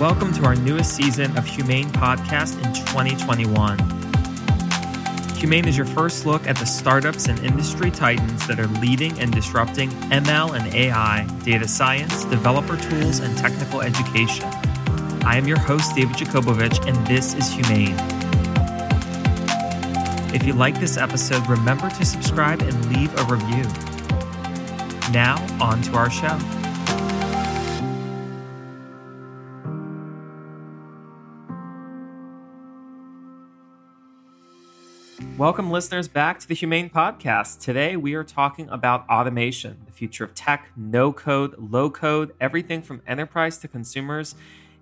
Welcome to our newest season of Humane Podcast in 2021. Humane is your first look at the startups and industry titans that are leading and disrupting ML and AI, data science, developer tools, and technical education. I am your host, David Yakobovitch, and this is Humane. If you like this episode, remember to subscribe and leave a review. Now, on to our show. Welcome, listeners, back to the Humane Podcast. Today, we are talking about automation, the future of tech, no code, low code, everything from enterprise to consumers.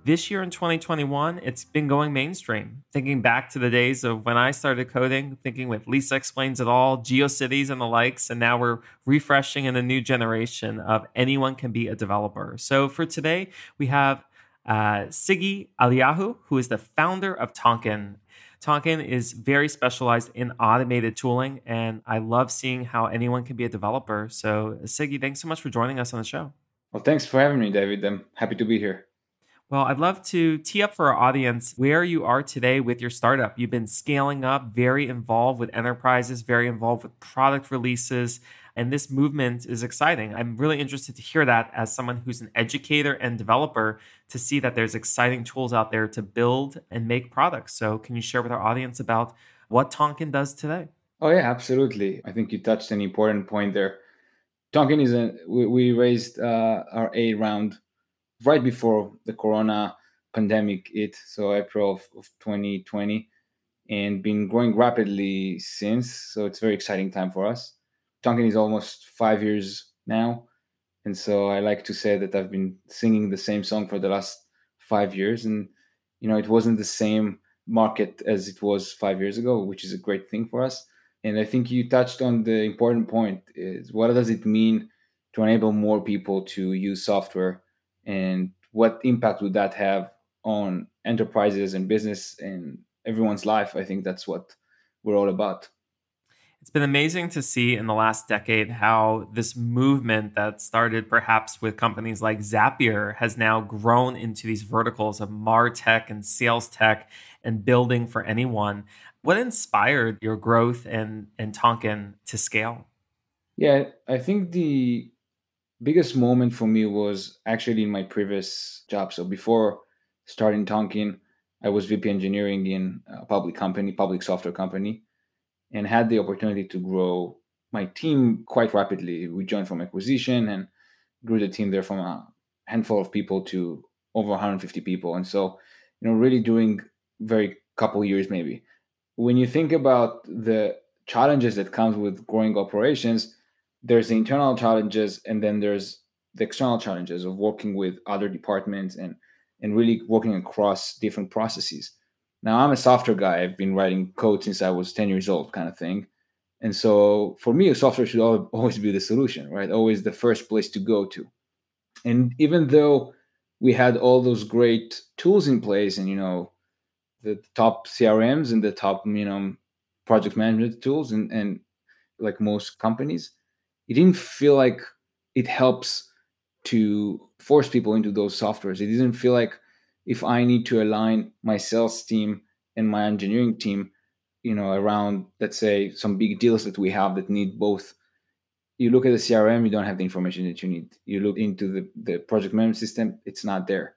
This year in 2021, it's been going mainstream. Thinking back to the days of when I started coding, thinking with Lisa Explains It All, GeoCities, and the likes, and now we're refreshing in a new generation of anyone can be a developer. So for today, we have uh, Siggy Eliyahu, who is the founder of Tonkean. Tonkean is very specialized in automated tooling, and I love seeing how anyone can be a developer. So, Siggy, thanks so much for joining us on the show. Well, thanks for having me, David. I'm happy to be here. Well, I'd love to tee up for our audience where you are today with your startup. You've been scaling up, very involved with enterprises, very involved with product releases, and this movement is exciting. I'm really interested to hear that as someone who's an educator and developer to see that there's exciting tools out there to build and make products. So, can you share with our audience about what Tonkean does today? Oh, yeah, absolutely. I think you touched an important point there. Tonkean is a, we, we raised uh, our A round right before the corona pandemic hit, so April of, of 2020, and been growing rapidly since. So, it's a very exciting time for us. Tonkean is almost five years now. And so I like to say that I've been singing the same song for the last five years. And, you know, it wasn't the same market as it was five years ago, which is a great thing for us. And I think you touched on the important point is what does it mean to enable more people to use software and what impact would that have on enterprises and business and everyone's life? I think that's what we're all about it's been amazing to see in the last decade how this movement that started perhaps with companies like Zapier has now grown into these verticals of martech and sales tech and building for anyone. What inspired your growth and and Tonkean to scale? Yeah, I think the biggest moment for me was actually in my previous job. So before starting Tonkean, I was VP engineering in a public company, public software company and had the opportunity to grow my team quite rapidly. We joined from acquisition and grew the team there from a handful of people to over 150 people. And so, you know, really doing very couple years maybe. When you think about the challenges that comes with growing operations, there's the internal challenges and then there's the external challenges of working with other departments and and really working across different processes. Now I'm a software guy. I've been writing code since I was 10 years old, kind of thing. And so for me, software should always be the solution, right? Always the first place to go to. And even though we had all those great tools in place and, you know, the top CRMs and the top, you know, project management tools and, and like most companies, it didn't feel like it helps to force people into those softwares. It didn't feel like if I need to align my sales team and my engineering team, you know, around let's say some big deals that we have that need both. You look at the CRM, you don't have the information that you need. You look into the, the project management system, it's not there.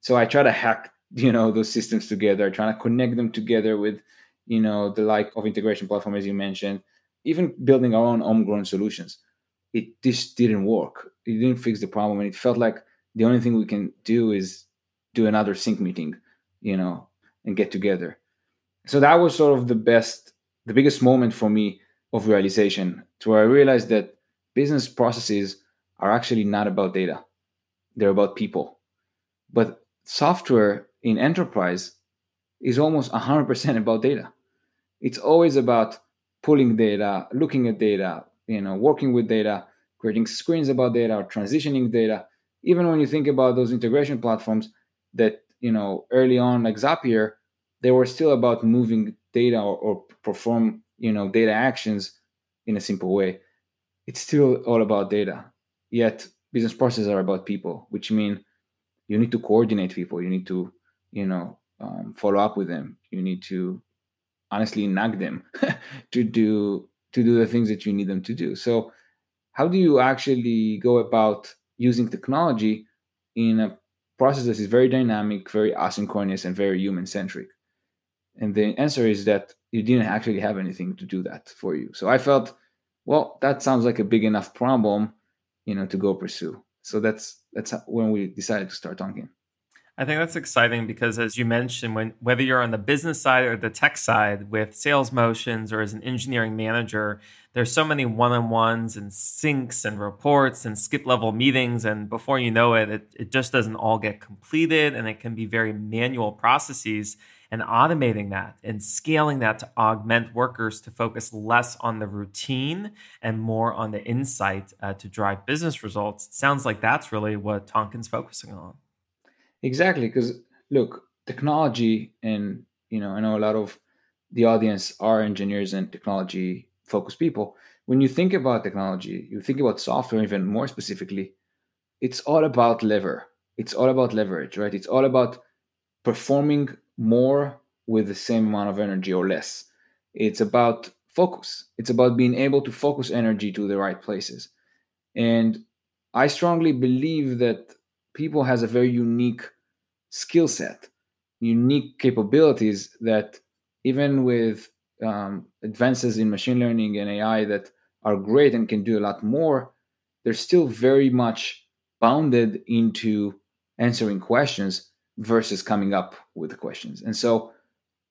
So I try to hack, you know, those systems together, trying to connect them together with, you know, the like of integration platform as you mentioned, even building our own homegrown solutions it just didn't work. It didn't fix the problem, and it felt like the only thing we can do is do another sync meeting, you know, and get together. So that was sort of the best, the biggest moment for me of realization, to where I realized that business processes are actually not about data; they're about people. But software in enterprise is almost 100% about data. It's always about pulling data, looking at data, you know working with data creating screens about data or transitioning data. Even when you think about those integration platforms that you know early on like zapier they were still about moving data or, or perform you know data actions in a simple way. It's still all about data. Yet business processes are about people which mean you need to coordinate people. You need to you know um, follow up with them. You need to honestly nag them to do to do the things that you need them to do. So, how do you actually go about using technology in a process that is very dynamic, very asynchronous, and very human centric? And the answer is that you didn't actually have anything to do that for you. So I felt, well, that sounds like a big enough problem, you know, to go pursue. So that's that's when we decided to start Tonkean. I think that's exciting because, as you mentioned, when whether you're on the business side or the tech side with sales motions or as an engineering manager, there's so many one-on-ones and syncs and reports and skip level meetings, and before you know it, it, it just doesn't all get completed, and it can be very manual processes. And automating that and scaling that to augment workers to focus less on the routine and more on the insight uh, to drive business results. Sounds like that's really what Tonkean's focusing on. Exactly, because look, technology, and you know, I know a lot of the audience are engineers and technology focused people. When you think about technology, you think about software even more specifically, it's all about lever. It's all about leverage, right? It's all about performing more with the same amount of energy or less. It's about focus. It's about being able to focus energy to the right places. And I strongly believe that people has a very unique skill set, unique capabilities that even with um, advances in machine learning and AI that are great and can do a lot more, they're still very much bounded into answering questions versus coming up with the questions. And so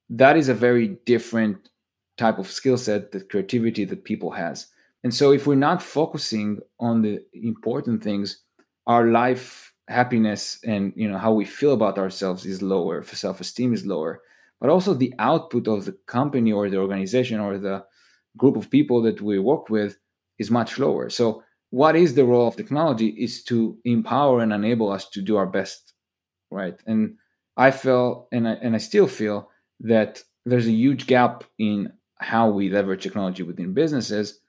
that is a very different type of skill set, the creativity that people has. And so if we're not focusing on the important things, our life happiness and you know how we feel about ourselves is lower self-esteem is lower. But also the output of the company or the organization or the group of people that we work with is much lower. So what is the role of technology is to empower and enable us to do our best right? And i feel and i, and I still feel that there's a huge gap in how we leverage technology within businesses.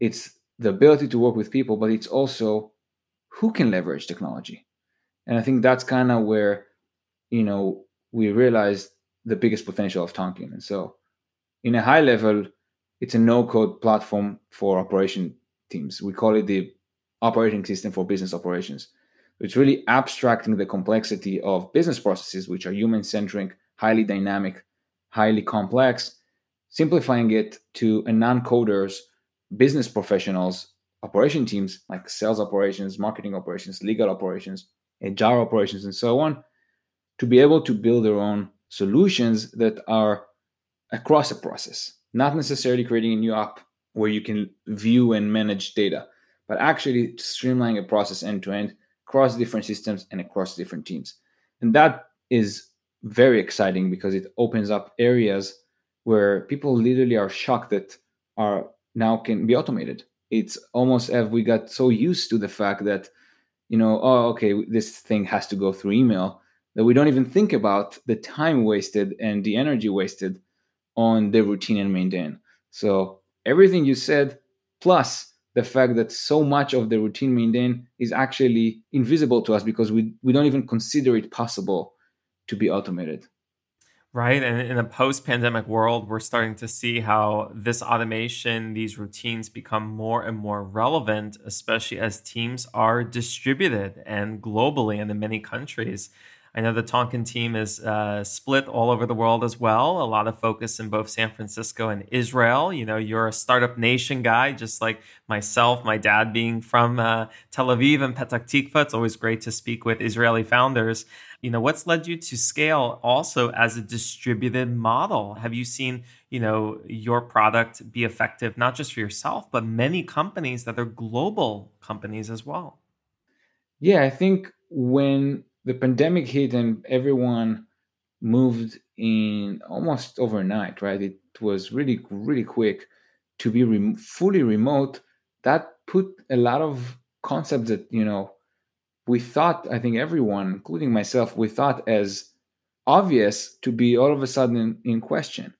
It's the ability to work with people but it's also who can leverage technology and I think that's kind of where, you know, we realized the biggest potential of Tonkean. And so, in a high level, it's a no code platform for operation teams. We call it the operating system for business operations. It's really abstracting the complexity of business processes, which are human centric, highly dynamic, highly complex, simplifying it to a non coders, business professionals, operation teams like sales operations, marketing operations, legal operations, HR operations, and so on, to be able to build their own solutions that are across a process, not necessarily creating a new app where you can view and manage data, but actually streamlining a process end to end across different systems and across different teams. And that is very exciting because it opens up areas where people literally are shocked that are now can be automated. It's almost as we got so used to the fact that you know, oh, okay, this thing has to go through email, that we don't even think about the time wasted and the energy wasted on the routine and mundane. So everything you said, plus the fact that so much of the routine mundane is actually invisible to us because we, we don't even consider it possible to be automated. Right. And in a post pandemic world, we're starting to see how this automation, these routines become more and more relevant, especially as teams are distributed and globally and in many countries. I know the Tonkean team is uh, split all over the world as well. A lot of focus in both San Francisco and Israel. You know, you're a startup nation guy, just like myself. My dad being from uh, Tel Aviv and Petah Tikva. It's always great to speak with Israeli founders. You know, what's led you to scale also as a distributed model? Have you seen, you know, your product be effective not just for yourself, but many companies that are global companies as well? Yeah, I think when the pandemic hit and everyone moved in almost overnight, right? It was really, really quick to be fully remote. That put a lot of concepts that, you know, we thought, I think everyone, including myself, we thought as obvious to be all of a sudden in, question,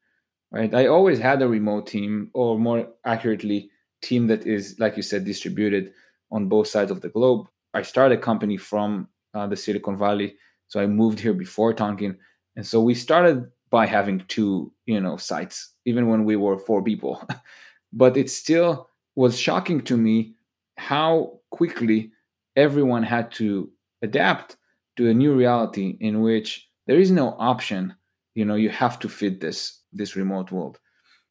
right? I always had a remote team, or more accurately, team that is, like you said, distributed on both sides of the globe. I started a company from uh, the Silicon Valley. So I moved here before Tonkean, and so we started by having two, you know, sites, even when we were four people. but it still was shocking to me how quickly everyone had to adapt to a new reality in which there is no option. You know, you have to fit this this remote world.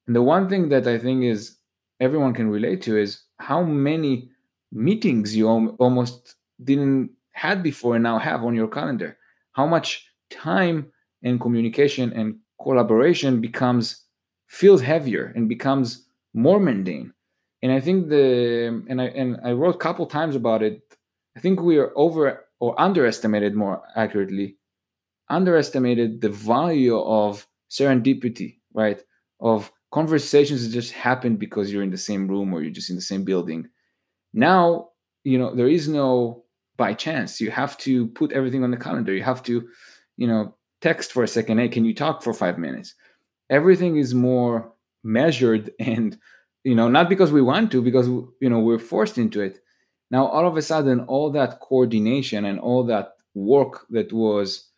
And the one thing that I think is everyone can relate to is how many meetings you almost didn't had before and now have on your calendar how much time and communication and collaboration becomes feels heavier and becomes more mundane and i think the and i and i wrote a couple times about it i think we are over or underestimated more accurately underestimated the value of serendipity right of conversations that just happen because you're in the same room or you're just in the same building now you know there is no by chance. You have to put everything on the calendar. You have to, you know, text for a second. Hey, can you talk for five minutes? Everything is more measured and, you know, not because we want to, because, you know, we're forced into it. Now, all of a sudden, all that coordination and all that work that was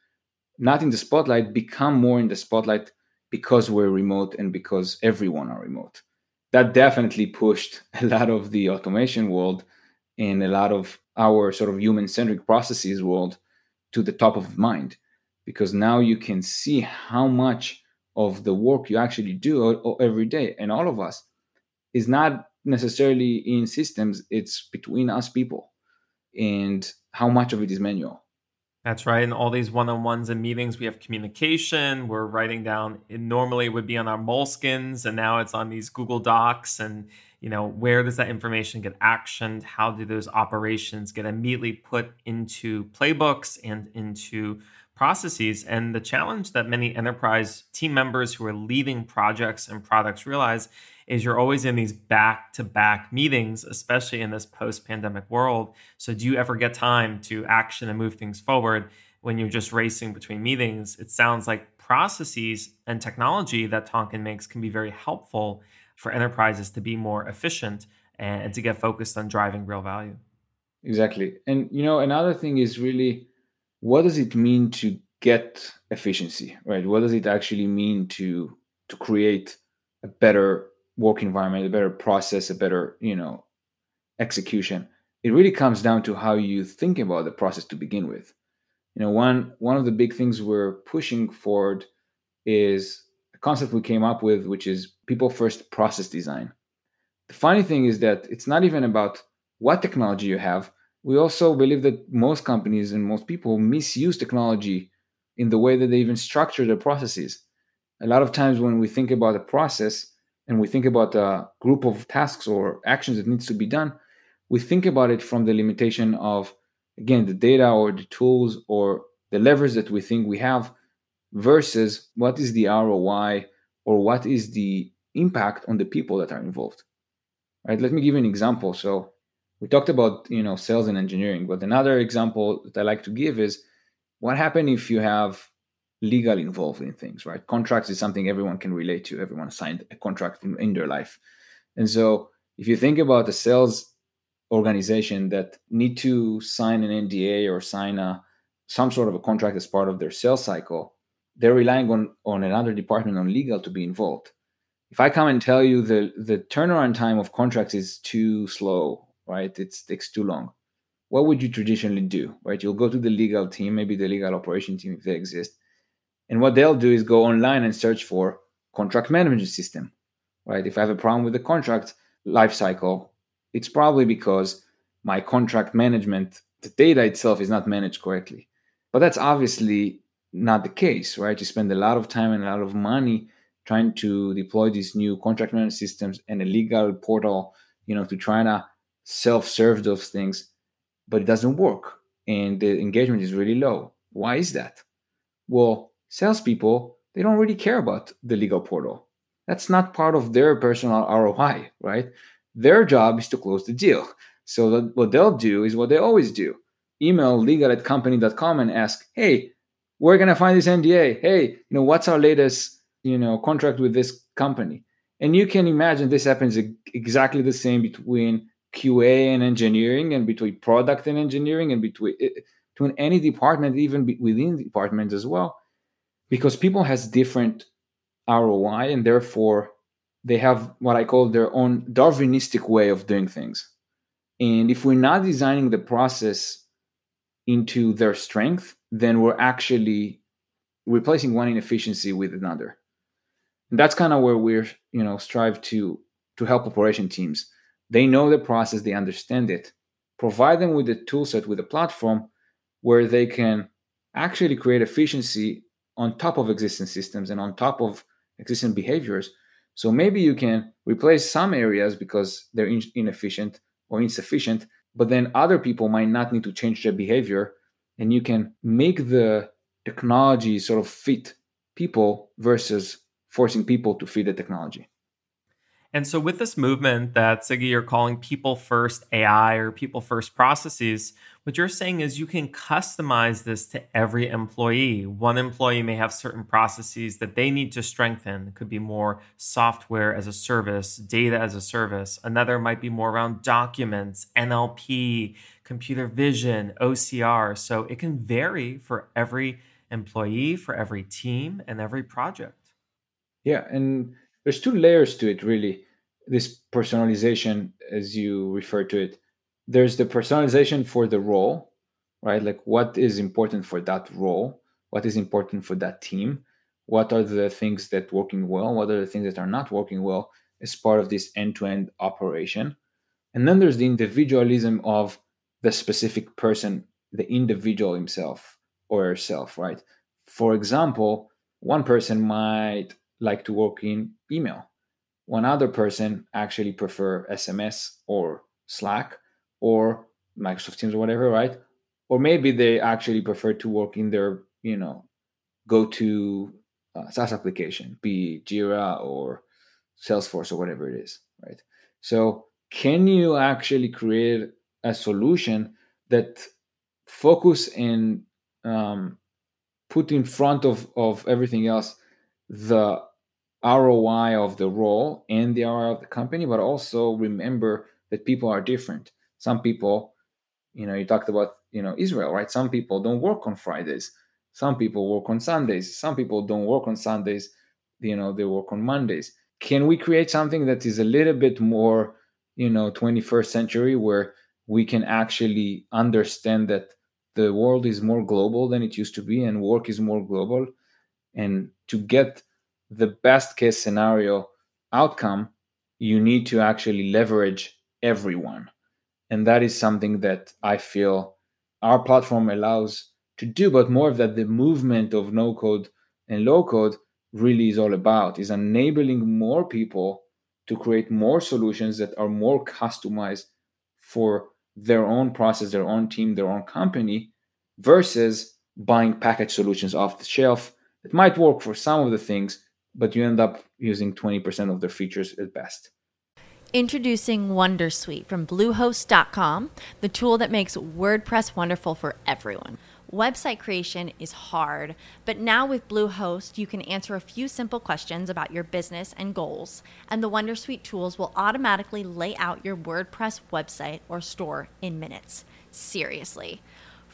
not in the spotlight become more in the spotlight because we're remote and because everyone are remote. That definitely pushed a lot of the automation world and a lot of our sort of human centric processes world to the top of mind because now you can see how much of the work you actually do every day and all of us is not necessarily in systems it's between us people and how much of it is manual that's right. And all these one on ones and meetings, we have communication. We're writing down, it normally it would be on our Moleskines, and now it's on these Google Docs. And, you know, where does that information get actioned? How do those operations get immediately put into playbooks and into processes? And the challenge that many enterprise team members who are leading projects and products realize is you're always in these back to back meetings, especially in this post pandemic world. So, do you ever get time to action and move things forward when you're just racing between meetings? It sounds like processes and technology that Tonkean makes can be very helpful for enterprises to be more efficient and to get focused on driving real value. Exactly. And, you know, another thing is really what does it mean to get efficiency, right? What does it actually mean to to create a better work environment, a better process, a better, you know, execution. It really comes down to how you think about the process to begin with. You know, one one of the big things we're pushing forward is a concept we came up with, which is people first process design. The funny thing is that it's not even about what technology you have. We also believe that most companies and most people misuse technology in the way that they even structure their processes. A lot of times when we think about a process, and we think about a group of tasks or actions that needs to be done, we think about it from the limitation of again the data or the tools or the levers that we think we have versus what is the ROI or what is the impact on the people that are involved. Right? Let me give you an example. So We talked about you know sales and engineering, but another example that I like to give is what happens if you have legal involved in things, right? Contracts is something everyone can relate to. Everyone signed a contract in, in their life, and so if you think about a sales organization that need to sign an NDA or sign a some sort of a contract as part of their sales cycle, they're relying on on another department on legal to be involved. If I come and tell you the the turnaround time of contracts is too slow, right? It takes too long. What would you traditionally do, right? You'll go to the legal team, maybe the legal operation team if they exist, and what they'll do is go online and search for contract management system, right? If I have a problem with the contract lifecycle, it's probably because my contract management, the data itself is not managed correctly. But that's obviously not the case, right? You spend a lot of time and a lot of money trying to deploy these new contract management systems and a legal portal, you know, to try to self-serve those things, but it doesn't work. And the engagement is really low. Why is that? Well, salespeople, they don't really care about the legal portal. That's not part of their personal ROI, right? Their job is to close the deal. So what they'll do is what they always do email legal at company.com and ask, hey, where can I find this NDA? Hey, you know, what's our latest, you know, contract with this company? And you can imagine this happens exactly the same between QA and engineering and between product and engineering and between, eh, between any department, even within departments as well, because people has different ROI and therefore they have what I call their own Darwinistic way of doing things. And if we're not designing the process into their strength, then we're actually replacing one inefficiency with another. And that's kind of where we're, you know, strive to to help operation teams. They know the process, they understand it. Provide them with a tool set, with a platform where they can actually create efficiency on top of existing systems and on top of existing behaviors so maybe you can replace some areas because they're in- inefficient or insufficient, but then other people might not need to change their behavior. And you can make the technology sort of fit people versus forcing people to fit the technology. And so, with this movement that Siggy, you're calling people first AI or people first processes, what you're saying is you can customize this to every employee. One employee may have certain processes that they need to strengthen. It could be more software as a service, data as a service. Another might be more around documents, NLP, computer vision, OCR. So, it can vary for every employee, for every team, and every project. Yeah. And there's two layers to it really this personalization as you refer to it. There's the personalization for the role right? Like what is important for that role? What is important for that team? What are the things that working well? What are the things that are not working well as part of this end-to-end operation? And then there's the individualism of the specific person the individual himself or herself right? For example one person might like to work in email. One other person actually prefer SMS or Slack or Microsoft Teams or whatever, right? Or maybe they actually prefer to work in their, you know, go to uh, SaaS application, be Jira or Salesforce or whatever it is, right? So, can you actually create a solution that focus and um, put in front of of everything else the ROI of the role and the ROI of the company, but also remember that people are different. Some people, you know, you talked about, you know, Israel, right? Some people don't work on Fridays. Some people work on Sundays. Some people don't work on Sundays. You know, they work on Mondays. Can we create something that is a little bit more, you know, 21st century where we can actually understand that the world is more global than it used to be and work is more global and to get the best case scenario outcome, you need to actually leverage everyone. And that is something that I feel our platform allows to do, but more of that the movement of no code and low code really is all about is enabling more people to create more solutions that are more customized for their own process, their own team, their own company, versus buying package solutions off the shelf it might work for some of the things, but you end up using 20% of their features at best. Introducing Wondersuite from Bluehost.com, the tool that makes WordPress wonderful for everyone. Website creation is hard, but now with Bluehost, you can answer a few simple questions about your business and goals, and the Wondersuite tools will automatically lay out your WordPress website or store in minutes. Seriously.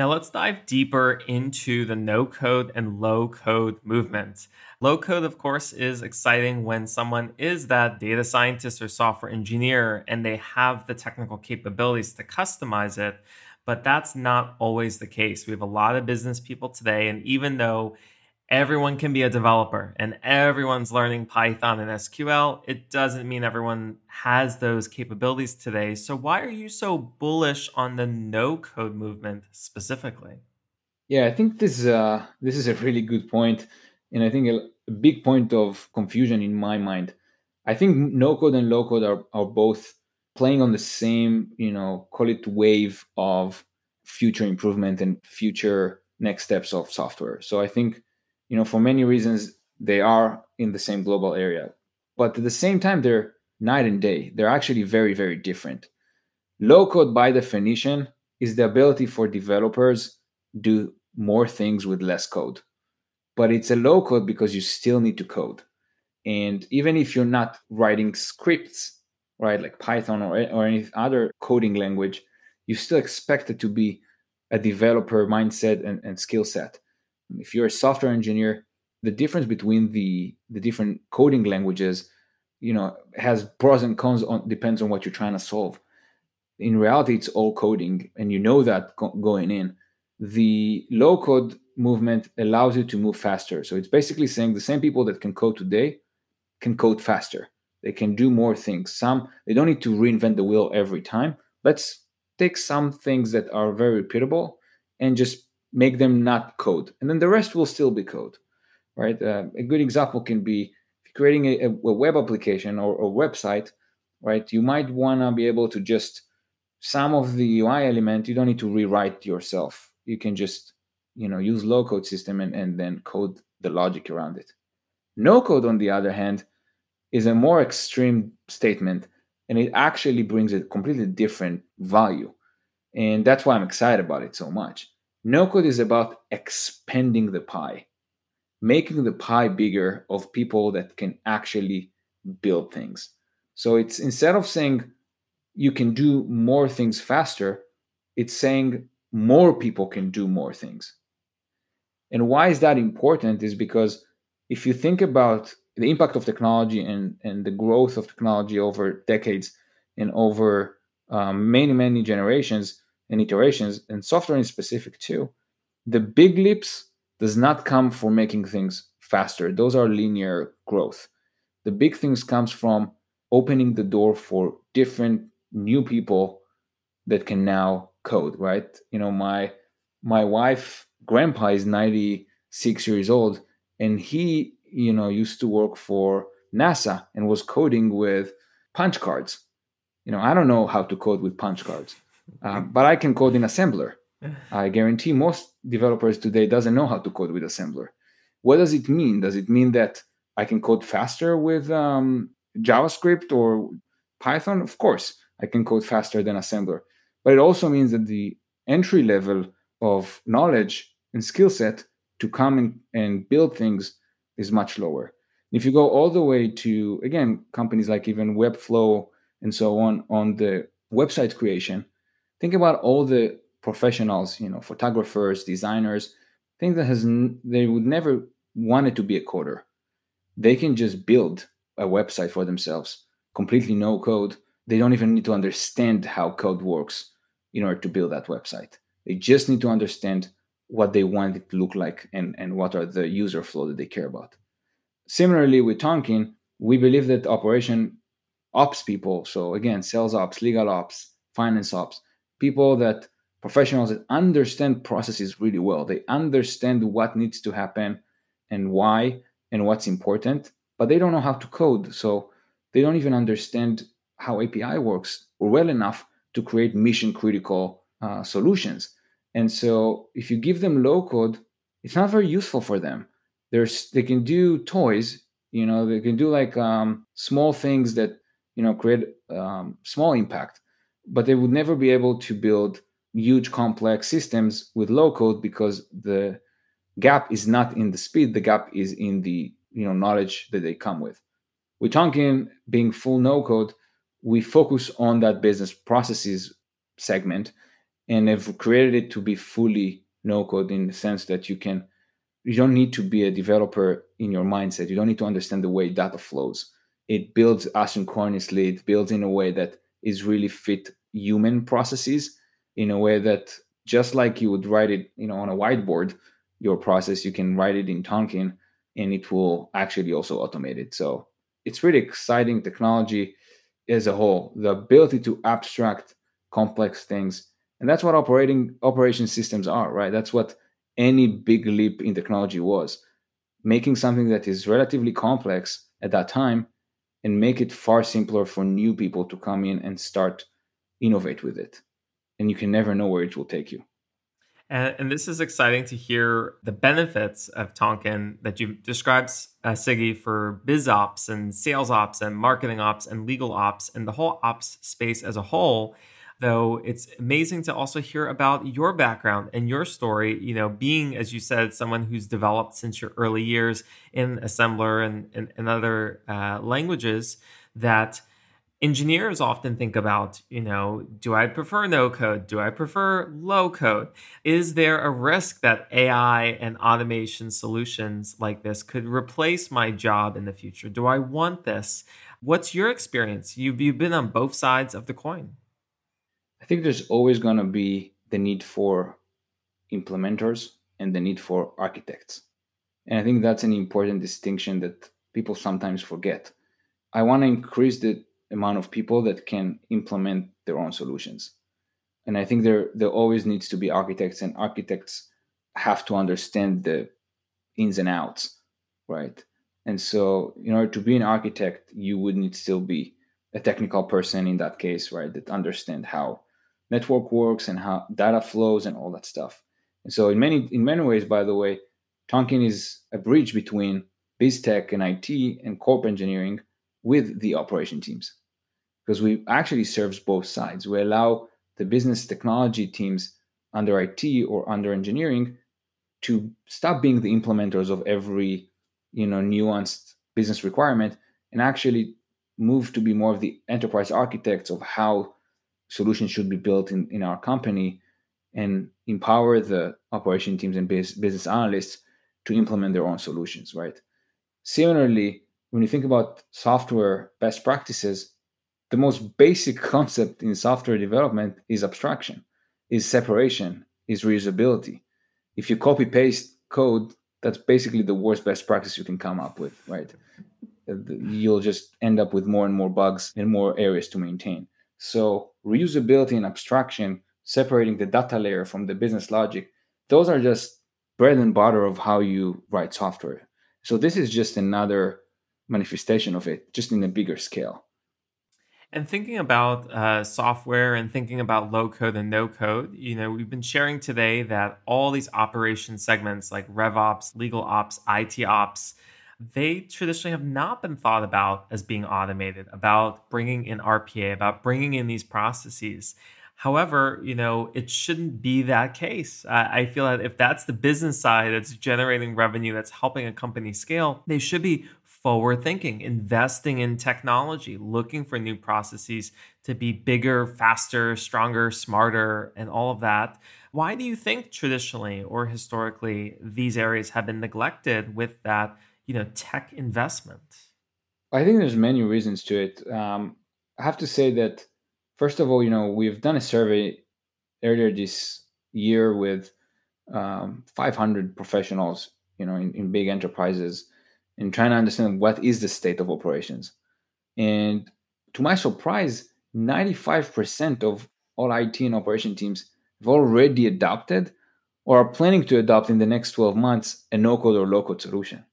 Now let's dive deeper into the no code and low code movement. Low code, of course, is exciting when someone is that data scientist or software engineer and they have the technical capabilities to customize it. But that's not always the case. We have a lot of business people today, and even though everyone can be a developer and everyone's learning Python and SQL, it doesn't mean everyone has those capabilities today. So, why are you so bullish on the no code movement specifically? Yeah, I think this uh, this is a really good point, and I think a, big point of confusion in my mind. I think no code and low code are, are both playing on the same, you know, call it wave of future improvement and future next steps of software. So I think you know, for many reasons, they are in the same global area. But at the same time, they're night and day. They're actually very, very different. Low code, by definition, is the ability for developers do more things with less code. But it's a low code because you still need to code. And even if you're not writing scripts, right, like Python or, or any other coding language, you still expect it to be a developer mindset and, and skill set Um, if you're a software engineer, the difference between the the different coding languages, you know, has pros and cons on depends on what you're trying to solve. In reality, it's all coding, and you know that going in. The low code movement allows you to move faster. So it's basically saying the same people that can code today can code faster. They can do more things. Some they don't need to reinvent the wheel every time. Let's take some things that are very repeatable and just make them not code. And then the rest will still be code right? Uh, a good example can be creating a, a web application or a website right? You might want to be able to just some of the ui element you don't need to rewrite yourself. You can just you know use low code system and, and then code the logic around it. No code on the other hand is a more extreme statement and it actually brings a completely different value. And that's why i'm excited about it so much no code is about expanding the pie, making the pie bigger of people that can actually build things. So it's instead of saying you can do more things faster, it's saying more people can do more things. And why is that important? Is because if you think about the impact of technology and, and the growth of technology over decades and over um, many, many generations, and iterations, and software in specific too, the big leaps does not come from making things faster. Those are linear growth. The big things comes from opening the door for different new people that can now code, right? You know, my my wife grandpa is 96 years old and he, you know, used to work for NASA and was coding with punch cards. You know, I don't know how to code with punch cards, uh, but I can code in assembler. I guarantee most developers today doesn't know how to code with assembler. What does it mean? Does it mean that I can code faster with um, JavaScript or Python? Of course, I can code faster than assembler. But it also means that the entry level of knowledge and skill set to come and, and build things is much lower. If you go all the way to, again, companies like even Webflow and so on, on the website creation, think about all the professionals, you know, photographers, designers, things that has they would never wanted to be a coder. They can just build a website for themselves, completely no code. They don't even need to understand how code works in order to build that website. They just need to understand what they want it to look like and, and what are the user flow that they care about. Similarly, with Tonkean, we believe that operation ops people, so again, sales ops, legal ops, finance ops, people that professionals that understand processes really well. They understand what needs to happen and why and what's important, but they don't know how to code. So they don't even understand how API works or well enough to create mission critical uh, solutions. And so if you give them low code, it's not very useful for them. There's they can do toys, you know, they can do like um, small things that you know create um, small impact, but they would never be able to build huge complex systems with low code because the gap is not in the speed the gap is in the you know knowledge that they come with. With tonkean being full no code we focus on that business processes segment and have created it to be fully no code in the sense that you can you don't need to be a developer in your mindset. You don't need to understand the way data flows. It builds asynchronously. It builds in a way that is really fit human processes in a way that just like you would write it you know on a whiteboard your process you can write it in tonkean and it will actually also automate it. So it's really exciting technology as a whole the ability to abstract complex things. And that's what operating operation systems are right? That's what any big leap in technology was. Making something that is relatively complex at that time and make it far simpler for new people to come in and start innovate with it and you can never know where it will take you and, and, this is exciting to hear the benefits of Tonkean that you described, uh, Siggy, for biz ops and sales ops and marketing ops and legal ops and the whole ops space as a whole. Though it's amazing to also hear about your background and your story, you know, being, as you said, someone who's developed since your early years in assembler and, and, and other uh, languages that engineers often think about, you know, do I prefer no code? Do I prefer low code? Is there a risk that AI and automation solutions like this could replace my job in the future? Do I want this? What's your experience? You've, you've been on both sides of the coin. I think there's always going to be the need for implementers and the need for architects. And I think that's an important distinction that people sometimes forget. I want to increase the amount of people that can implement their own solutions. And I think there there always needs to be architects, and architects have to understand the ins and outs, right? And so, in order to be an architect, you would need still be a technical person in that case, right? That understand how network works and how data flows and all that stuff. And so, in many in many ways, by the way, tonkean is a bridge between biz tech and IT and corp engineering with the operation teams because we actually serves both sides. We allow the business technology teams under IT or under engineering to stop being the implementers of every you know nuanced business requirement and actually move to be more of the enterprise architects of how solutions should be built in, in our company and empower the operation teams and business analysts to implement their own solutions right similarly when you think about software best practices the most basic concept in software development is abstraction, is separation, is reusability. If you copy paste code, that's basically the worst best practice you can come up with, right? Uh, you'll just end up with more and more bugs and more areas to maintain. So reusability and abstraction separating the data layer from the business logic, those are just bread and butter of how you write software. So this is just another manifestation of it, just in a bigger scale. And thinking about uh, software and thinking about low code and no code, you know, we've been sharing today that all these operation segments like RevOps, legal ops, IT ops, they traditionally have not been thought about as being automated, about bringing in RPA, about bringing in these processes. However, you know, it shouldn't be that case. I, I feel that if that's the business side that's generating revenue, that's helping a company scale, they should be forward thinking, investing in technology, looking for new processes to be bigger, faster, stronger, smarter, and all of that. Why do you think traditionally or historically these areas have been neglected with that, you know, tech investment? I think there's many reasons to it. Um, I have to say that first of all, you know, we've done a survey earlier this year with um, 500 professionals, you know, in, in big enterprises and trying to understand what is the state of operations. And to my surprise, 95% of all IT and operation teams have already adopted or are planning to adopt in the next 12 months a no-code or low-code solution.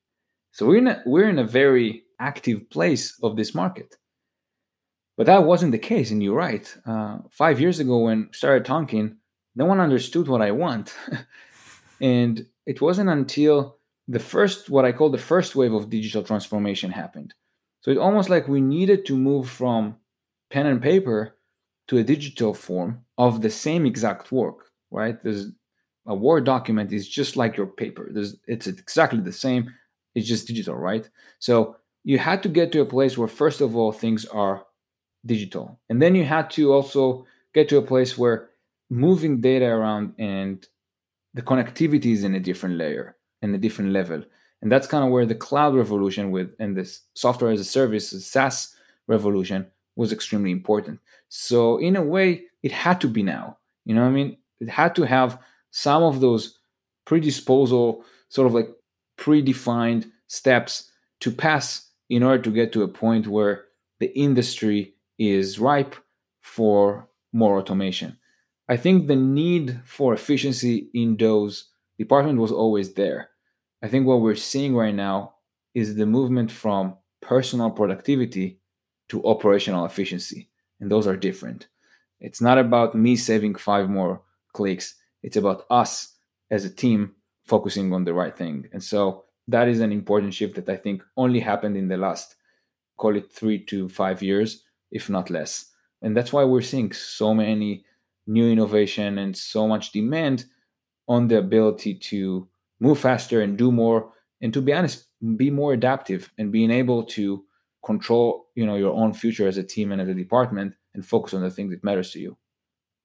So we're in a, we're in a very active place of this market. But that wasn't the case, and you're right. Uh, five years ago, when I started talking, no one understood what I want, and it wasn't until the first what i call the first wave of digital transformation happened. So it's almost like we needed to move from pen and paper to a digital form of the same exact work right? There's a word document is just like your paper. There's it's exactly the same. It's just digital right? So you had to get to a place where first of all things are digital. And then you had to also get to a place where moving data around and the connectivity is in a different layer in a different level. And that's kind of where the cloud revolution with and this software as a service, SaaS revolution was extremely important. So in a way, it had to be now. You know what I mean? It had to have some of those predisposal, sort of like predefined steps to pass in order to get to a point where the industry is ripe for more automation. I think the need for efficiency in those department was always there. I think what we're seeing right now is the movement from personal productivity to operational efficiency. And those are different. It's not about me saving five more clicks, it's about us as a team focusing on the right thing. And so that is an important shift that I think only happened in the last, call it three to five years, if not less. And that's why we're seeing so many new innovation and so much demand on the ability to move faster and do more and to be honest be more adaptive and being able to control you know your own future as a team and as a department and focus on the things that matters to you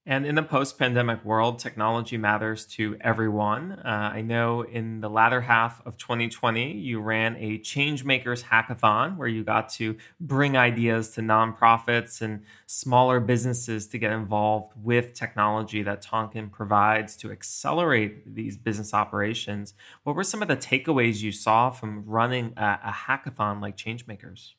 and in the post pandemic world, technology matters to everyone. Uh, I know in the latter half of 2020, you ran a Changemakers hackathon where you got to bring ideas to nonprofits and smaller businesses to get involved with technology that Tonkean provides to accelerate these business operations. What were some of the takeaways you saw from running a, a hackathon like Changemakers?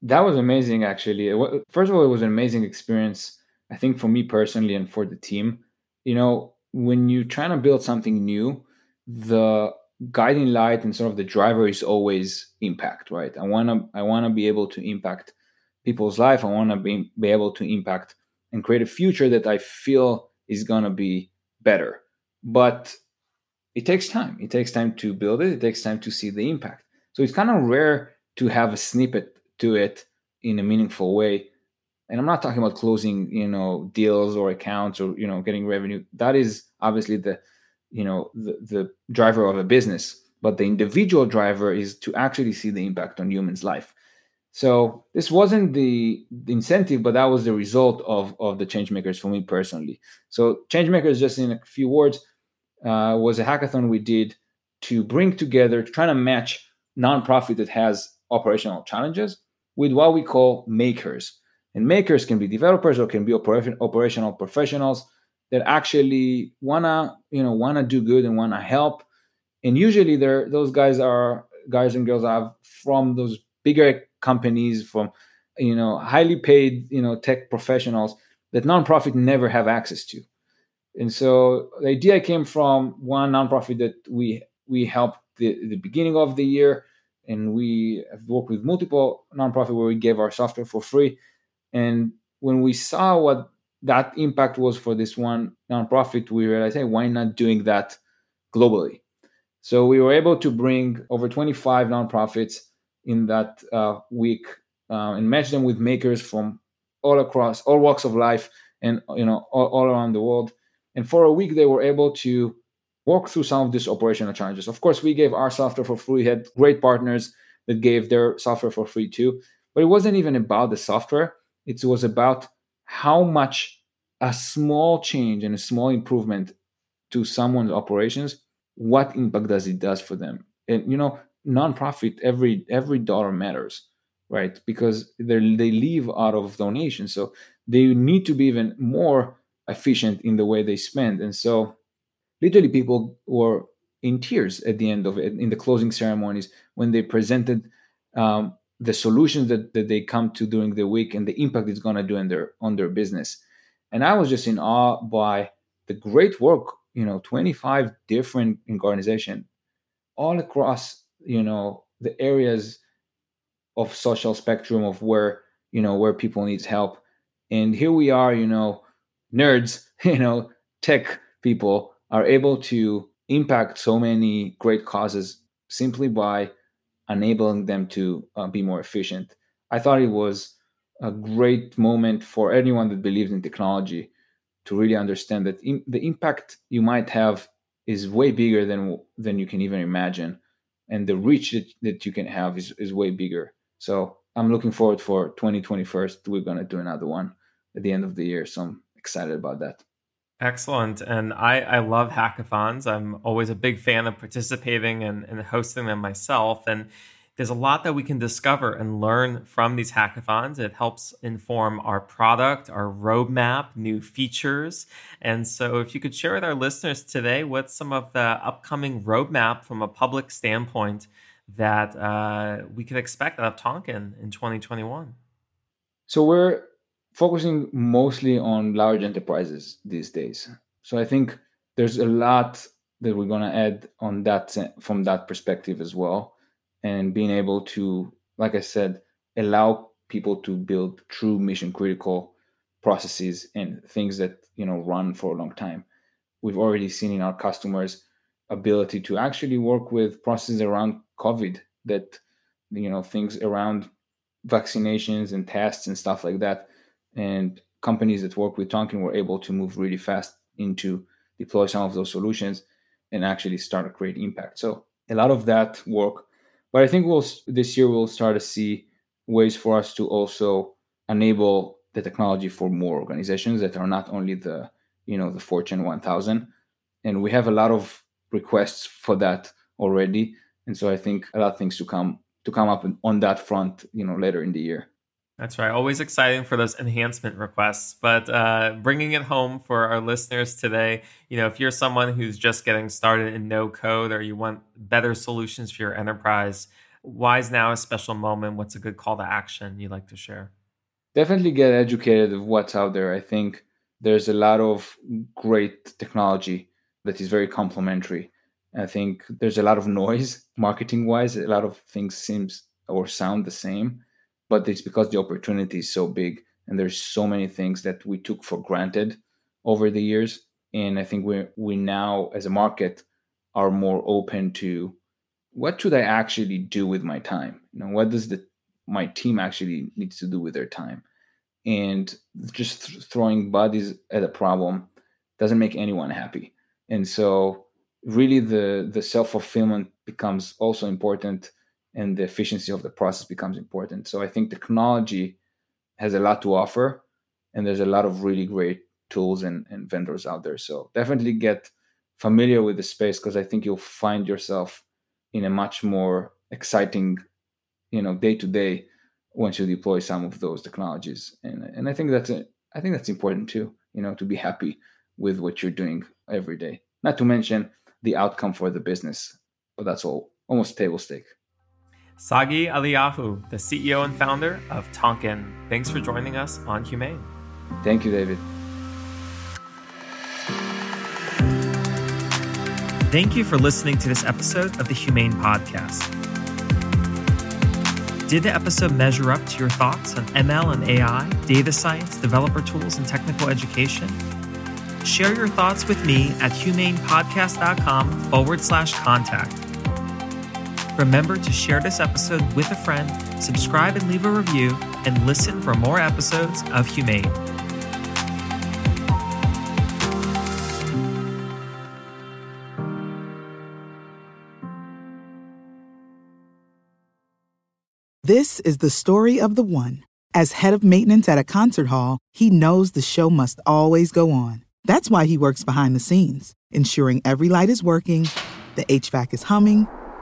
That was amazing, actually. First of all, it was an amazing experience I think for me personally and for the team, you know, when you're trying to build something new, the guiding light and sort of the driver is always impact, right? I wanna I wanna be able to impact people's life. I wanna be, be able to impact and create a future that I feel is gonna be better. But it takes time. It takes time to build it. It takes time to see the impact. So it's kind of rare to have a snippet to it in a meaningful way and i'm not talking about closing you know deals or accounts or you know getting revenue. That is obviously the you know the, the driver of a business. But the individual driver is to actually see the impact on humans life. So this wasn't the, the incentive but that was the result of of the changemakers for me personally. So changemakers just in a few words uh, was a hackathon we did to bring together to try to match nonprofit that has operational challenges with what we call makers and makers can be developers or can be operation, operational professionals that actually wanna you know wanna do good and wanna help. And usually, they're those guys are guys and girls are from those bigger companies, from you know highly paid you know tech professionals that nonprofit never have access to. And so the idea came from one nonprofit that we we helped the, the beginning of the year, and we have worked with multiple nonprofit where we gave our software for free. And when we saw what that impact was for this one nonprofit, we realized, hey, why not doing that globally? So we were able to bring over 25 nonprofits in that uh, week uh, and match them with makers from all across all walks of life and you know all, all around the world. And for a week, they were able to walk through some of these operational challenges. Of course, we gave our software for free. We had great partners that gave their software for free too. But it wasn't even about the software. It was about how much a small change and a small improvement to someone's operations, what impact does it does for them? And you know, nonprofit, every every dollar matters, right? Because they they live out of donations, so they need to be even more efficient in the way they spend. And so, literally, people were in tears at the end of it in the closing ceremonies when they presented um, the solutions that, that they come to during the week and the impact it's going to do in their on their business. And i was just in awe by the great work you know 25 different organizations all across you know the areas of social spectrum of where you know where people needs help. And here we are you know nerds you know tech people are able to impact so many great causes simply by enabling them to uh, be more efficient. I thought it was a great moment for anyone that believes in technology to really understand that in, the impact you might have is way bigger than than you can even imagine, and the reach that, that you can have is, is way bigger. So I'm looking forward for 2021. We're gonna do another one at the end of the year, so I'm excited about that. Excellent. And I, I love hackathons. I'm always a big fan of participating and, and hosting them myself. And there's a lot that we can discover and learn from these hackathons. It helps inform our product, our roadmap, new features. And so, if you could share with our listeners today what's some of the upcoming roadmap from a public standpoint that uh, we could expect out of Tonkean in 2021. So, we're focusing mostly on large enterprises these days. So I think there's a lot that we're going to add on that from that perspective as well and being able to like I said allow people to build true mission critical processes and things that you know run for a long time. We've already seen in our customers ability to actually work with processes around COVID that you know things around vaccinations and tests and stuff like that and companies that work with Tonkean were able to move really fast into deploy some of those solutions and actually start to create impact. So a lot of that work, but I think we'll this year we'll start to see ways for us to also enable the technology for more organizations that are not only the you know the Fortune 1000, and we have a lot of requests for that already, and so I think a lot of things to come to come up on that front, you know, later in the year. That's right. Always exciting for those enhancement requests. But uh, bringing it home for our listeners today, you know, if you're someone who's just getting started in no code or you want better solutions for your enterprise, why is now a special moment? What's a good call to action you'd like to share? Definitely get educated of what's out there. I think there's a lot of great technology that is very complementary. I think there's a lot of noise marketing wise. A lot of things seems or sound the same but it's because the opportunity is so big and there's so many things that we took for granted over the years. And i think we we now as a market are more open to what should i actually do with my time? You know what does the my team actually needs to do with their time? And just th- throwing bodies at a problem doesn't make anyone happy. And so really the the self fulfillment becomes also important and the efficiency of the process becomes important. So I think technology has a lot to offer, and there's a lot of really great tools and, and vendors out there. So definitely get familiar with the space because I think you'll find yourself in a much more exciting, you know, day to day once you deploy some of those technologies. And and I think that's a, I think that's important too. You know, to be happy with what you're doing every day. Not to mention the outcome for the business, but that's all almost table stake. Sagi Eliyahu, the CEO and founder of Tonkean. Thanks for joining us on HumAIn. Thank you, David. Thank you for listening to this episode of the HumAIn Podcast. Did the episode measure up to your thoughts on ML and AI, data science, developer tools, and technical education? Share your thoughts with me at humainpodcast.com forward slash contact. Remember to share this episode with a friend, subscribe and leave a review, and listen for more episodes of HumAIn. This is the story of the one. As head of maintenance at a concert hall, he knows the show must always go on. That's why he works behind the scenes, ensuring every light is working, the HVAC is humming,